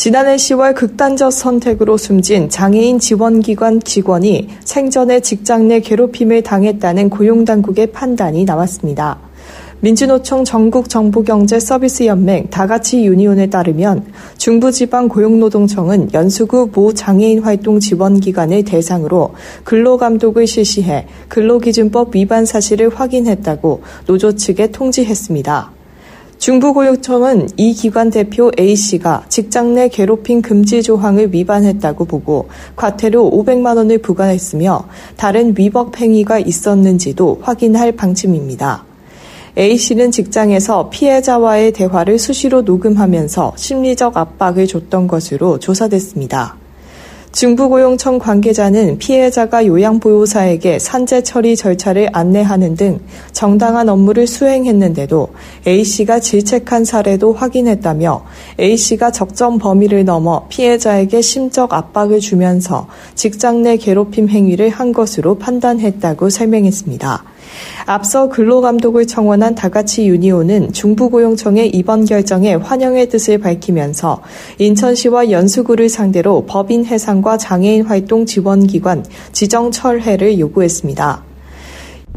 지난해 10월 극단적 선택으로 숨진 장애인 지원기관 직원이 생전에 직장 내 괴롭힘을 당했다는 고용당국의 판단이 나왔습니다. 민주노총 전국정보경제서비스연맹 다가치 유니온에 따르면 중부지방고용노동청은 연수구 모 장애인 활동 지원기관을 대상으로 근로감독을 실시해 근로기준법 위반 사실을 확인했다고 노조 측에 통지했습니다. 중부고용청은 이 기관 대표 A씨가 직장 내 괴롭힘 금지 조항을 위반했다고 보고 과태료 500만 원을 부과했으며 다른 위법 행위가 있었는지도 확인할 방침입니다. A씨는 직장에서 피해자와의 대화를 수시로 녹음하면서 심리적 압박을 줬던 것으로 조사됐습니다. 중부고용청 관계자는 피해자가 요양보호사에게 산재 처리 절차를 안내하는 등 정당한 업무를 수행했는데도 A씨가 질책한 사례도 확인했다며 A씨가 적정 범위를 넘어 피해자에게 심적 압박을 주면서 직장 내 괴롭힘 행위를 한 것으로 판단했다고 설명했습니다. 앞서 근로감독을 청원한 다가치 유니온은 중부고용청의 이번 결정에 환영의 뜻을 밝히면서 인천시와 연수구를 상대로 법인 해상과 장애인 활동 지원기관 지정 철회를 요구했습니다.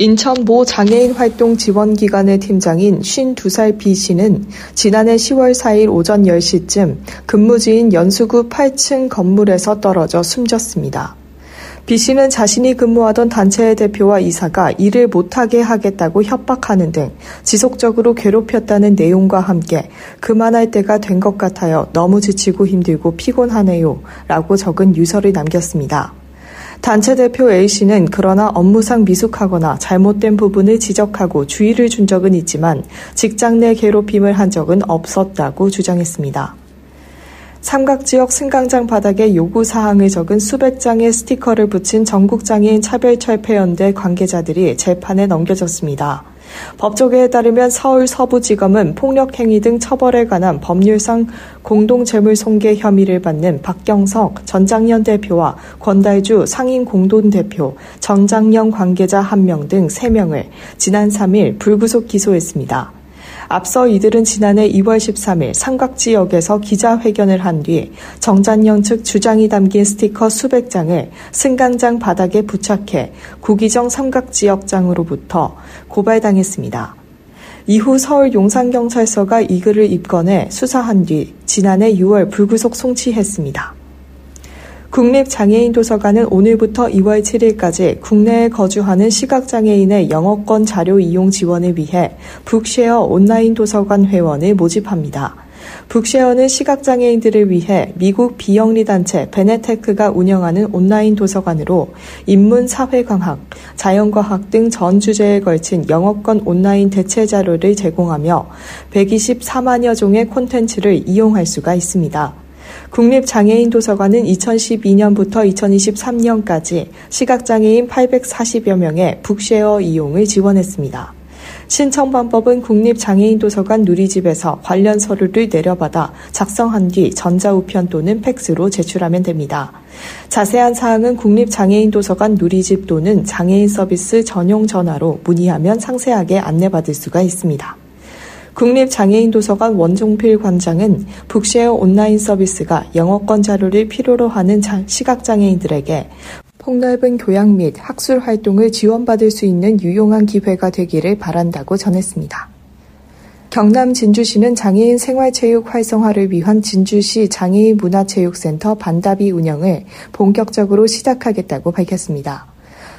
인천 모 장애인 활동 지원기관의 팀장인 52살 B 씨는 지난해 10월 4일 오전 10시쯤 근무지인 연수구 8층 건물에서 떨어져 숨졌습니다. B 씨는 자신이 근무하던 단체의 대표와 이사가 일을 못하게 하겠다고 협박하는 등 지속적으로 괴롭혔다는 내용과 함께 그만할 때가 된 것 같아요. 너무 지치고 힘들고 피곤하네요. 라고 적은 유서를 남겼습니다. 단체 대표 A씨는 그러나 업무상 미숙하거나 잘못된 부분을 지적하고 주의를 준 적은 있지만 직장 내 괴롭힘을 한 적은 없었다고 주장했습니다. 삼각지역 승강장 바닥에 요구사항을 적은 수백 장의 스티커를 붙인 전국장애인 차별철폐연대 관계자들이 재판에 넘겨졌습니다. 법조계에 따르면 서울 서부지검은 폭력행위 등 처벌에 관한 법률상 공동재물손괴 혐의를 받는 박경석 전장년 대표와 권달주 상인 공동대표, 전장년 관계자 1명 등 3명을 지난 3일 불구속 기소했습니다. 앞서 이들은 지난해 2월 13일 삼각지역에서 기자회견을 한 뒤 정잔영 측 주장이 담긴 스티커 수백 장을 승강장 바닥에 부착해 구기정 삼각지역장으로부터 고발당했습니다. 이후 서울 용산경찰서가 이 글을 입건해 수사한 뒤 지난해 6월 불구속 송치했습니다. 국립장애인 도서관은 오늘부터 2월 7일까지 국내에 거주하는 시각장애인의 영어권 자료 이용 지원을 위해 북쉐어 온라인 도서관 회원을 모집합니다. 북쉐어는 시각장애인들을 위해 미국 비영리 단체 베네테크가 운영하는 온라인 도서관으로 인문 사회과학, 자연과학 등 전 주제에 걸친 영어권 온라인 대체 자료를 제공하며 124만여 종의 콘텐츠를 이용할 수가 있습니다. 국립장애인 도서관은 2012년부터 2023년까지 시각장애인 840여 명의 북쉐어 이용을 지원했습니다. 신청 방법은 국립장애인 도서관 누리집에서 관련 서류를 내려받아 작성한 뒤 전자우편 또는 팩스로 제출하면 됩니다. 자세한 사항은 국립장애인 도서관 누리집 또는 장애인 서비스 전용 전화로 문의하면 상세하게 안내받을 수가 있습니다. 국립장애인도서관 원종필 관장은 북쉐어 온라인 서비스가 영어권 자료를 필요로 하는 시각장애인들에게 폭넓은 교양 및 학술 활동을 지원받을 수 있는 유용한 기회가 되기를 바란다고 전했습니다. 경남 진주시는 장애인 생활체육 활성화를 위한 진주시 장애인 문화체육센터 반다비 운영을 본격적으로 시작하겠다고 밝혔습니다.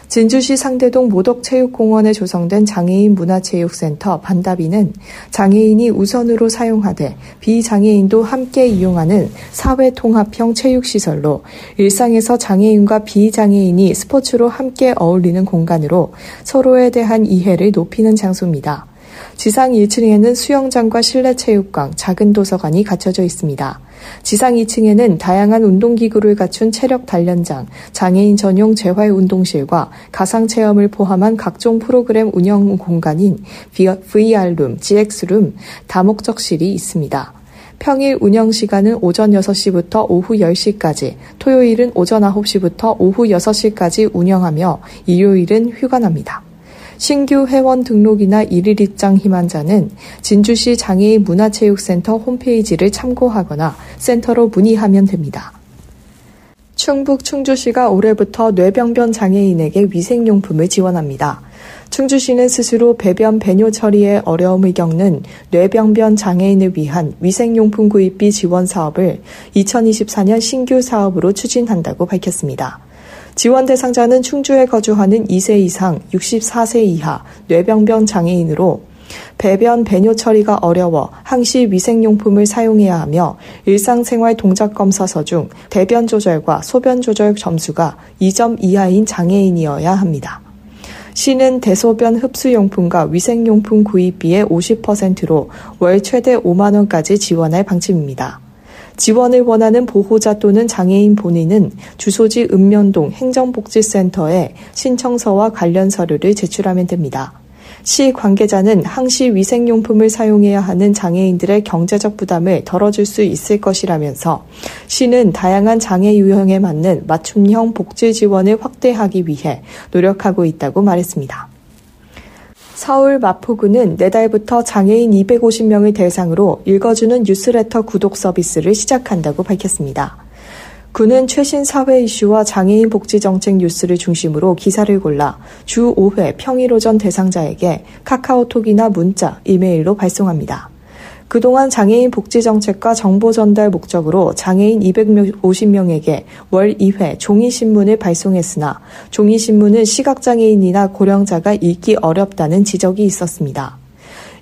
진주시 상대동 모덕체육공원에 조성된 장애인 문화체육센터 반다비는 장애인이 우선으로 사용하되 비장애인도 함께 이용하는 사회통합형 체육시설로 일상에서 장애인과 비장애인이 스포츠로 함께 어울리는 공간으로 서로에 대한 이해를 높이는 장소입니다. 지상 1층에는 수영장과 실내 체육관, 작은 도서관이 갖춰져 있습니다. 지상 2층에는 다양한 운동기구를 갖춘 체력 단련장, 장애인 전용 재활 운동실과 가상 체험을 포함한 각종 프로그램 운영 공간인 VR룸, GX룸, 다목적실이 있습니다. 평일 운영 시간은 오전 6시부터 오후 10시까지, 토요일은 오전 9시부터 오후 6시까지 운영하며 일요일은 휴관합니다. 신규 회원 등록이나 일일 입장 희망자는 진주시 장애인 문화체육센터 홈페이지를 참고하거나 센터로 문의하면 됩니다. 충북 충주시가 올해부터 뇌병변 장애인에게 위생용품을 지원합니다. 충주시는 스스로 배변 배뇨 처리에 어려움을 겪는 뇌병변 장애인을 위한 위생용품 구입비 지원 사업을 2024년 신규 사업으로 추진한다고 밝혔습니다. 지원 대상자는 충주에 거주하는 2세 이상 64세 이하 뇌병변 장애인으로 배변 배뇨 처리가 어려워 항시 위생용품을 사용해야 하며 일상생활 동작 검사서 중 대변 조절과 소변 조절 점수가 2점 이하인 장애인이어야 합니다. 시는 대소변 흡수용품과 위생용품 구입비의 50%로 월 최대 5만원까지 지원할 방침입니다. 지원을 원하는 보호자 또는 장애인 본인은 주소지 읍면동 행정복지센터에 신청서와 관련 서류를 제출하면 됩니다. 시 관계자는 항시 위생용품을 사용해야 하는 장애인들의 경제적 부담을 덜어줄 수 있을 것이라면서 시는 다양한 장애 유형에 맞는 맞춤형 복지 지원을 확대하기 위해 노력하고 있다고 말했습니다. 서울 마포구는 내달부터 장애인 250명을 대상으로 읽어주는 뉴스레터 구독 서비스를 시작한다고 밝혔습니다. 구는 최신 사회 이슈와 장애인 복지 정책 뉴스를 중심으로 기사를 골라 주 5회 평일 오전 대상자에게 카카오톡이나 문자, 이메일로 발송합니다. 그동안 장애인 복지 정책과 정보 전달 목적으로 장애인 250명에게 월 2회 종이신문을 발송했으나 종이신문은 시각장애인이나 고령자가 읽기 어렵다는 지적이 있었습니다.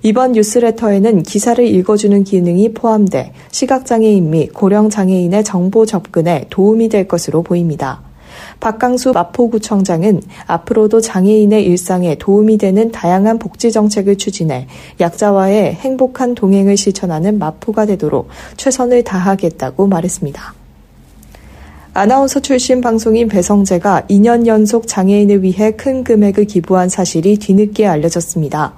이번 뉴스레터에는 기사를 읽어주는 기능이 포함돼 시각장애인 및 고령장애인의 정보 접근에 도움이 될 것으로 보입니다. 박강수 마포구청장은 앞으로도 장애인의 일상에 도움이 되는 다양한 복지 정책을 추진해 약자와의 행복한 동행을 실천하는 마포가 되도록 최선을 다하겠다고 말했습니다. 아나운서 출신 방송인 배성재가 2년 연속 장애인을 위해 큰 금액을 기부한 사실이 뒤늦게 알려졌습니다.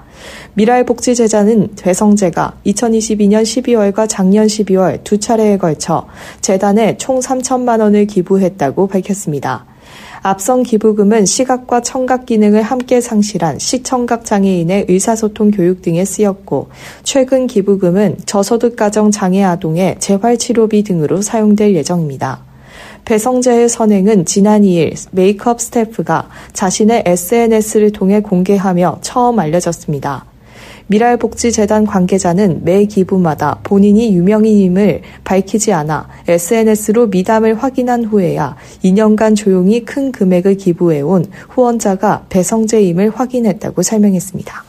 미랄복지재단은 배성재가 2022년 12월과 작년 12월 두 차례에 걸쳐 재단에 총 3천만 원을 기부했다고 밝혔습니다. 앞선 기부금은 시각과 청각 기능을 함께 상실한 시청각 장애인의 의사소통 교육 등에 쓰였고 최근 기부금은 저소득 가정 장애 아동의 재활 치료비 등으로 사용될 예정입니다. 배성재의 선행은 지난 2일 메이크업 스태프가 자신의 SNS를 통해 공개하며 처음 알려졌습니다. 미랄복지재단 관계자는 매 기부마다 본인이 유명인임을 밝히지 않아 SNS로 미담을 확인한 후에야 2년간 조용히 큰 금액을 기부해온 후원자가 배성재임을 확인했다고 설명했습니다.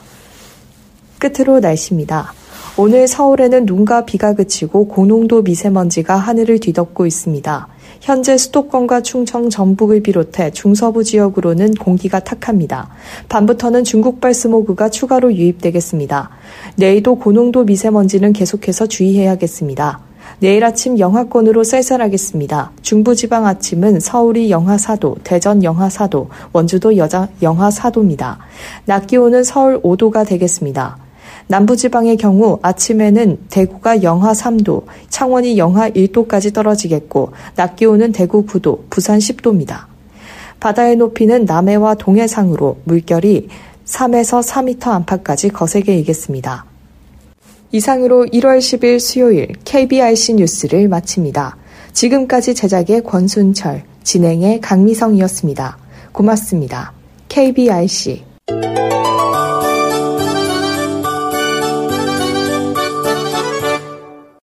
끝으로 날씨입니다. 오늘 서울에는 눈과 비가 그치고 고농도 미세먼지가 하늘을 뒤덮고 있습니다. 현재 수도권과 충청 전북을 비롯해 중서부 지역으로는 공기가 탁합니다. 밤부터는 중국발 스모그가 추가로 유입되겠습니다. 내일도 고농도 미세먼지는 계속해서 주의해야겠습니다. 내일 아침 영하권으로 쌀쌀하겠습니다. 중부지방 아침은 서울이 영하 4도, 대전 영하 4도, 원주도 여자 영하 4도입니다. 낮 기온은 서울 5도가 되겠습니다. 남부지방의 경우 아침에는 대구가 영하 3도, 창원이 영하 1도까지 떨어지겠고 낮 기온은 대구 9도, 부산 10도입니다. 바다의 높이는 남해와 동해 상으로 물결이 3에서 4m 안팎까지 거세게 일겠습니다. 이상으로 1월 10일 수요일 KBRC 뉴스를 마칩니다. 지금까지 제작의 권순철, 진행의 강미성이었습니다. 고맙습니다. KBRC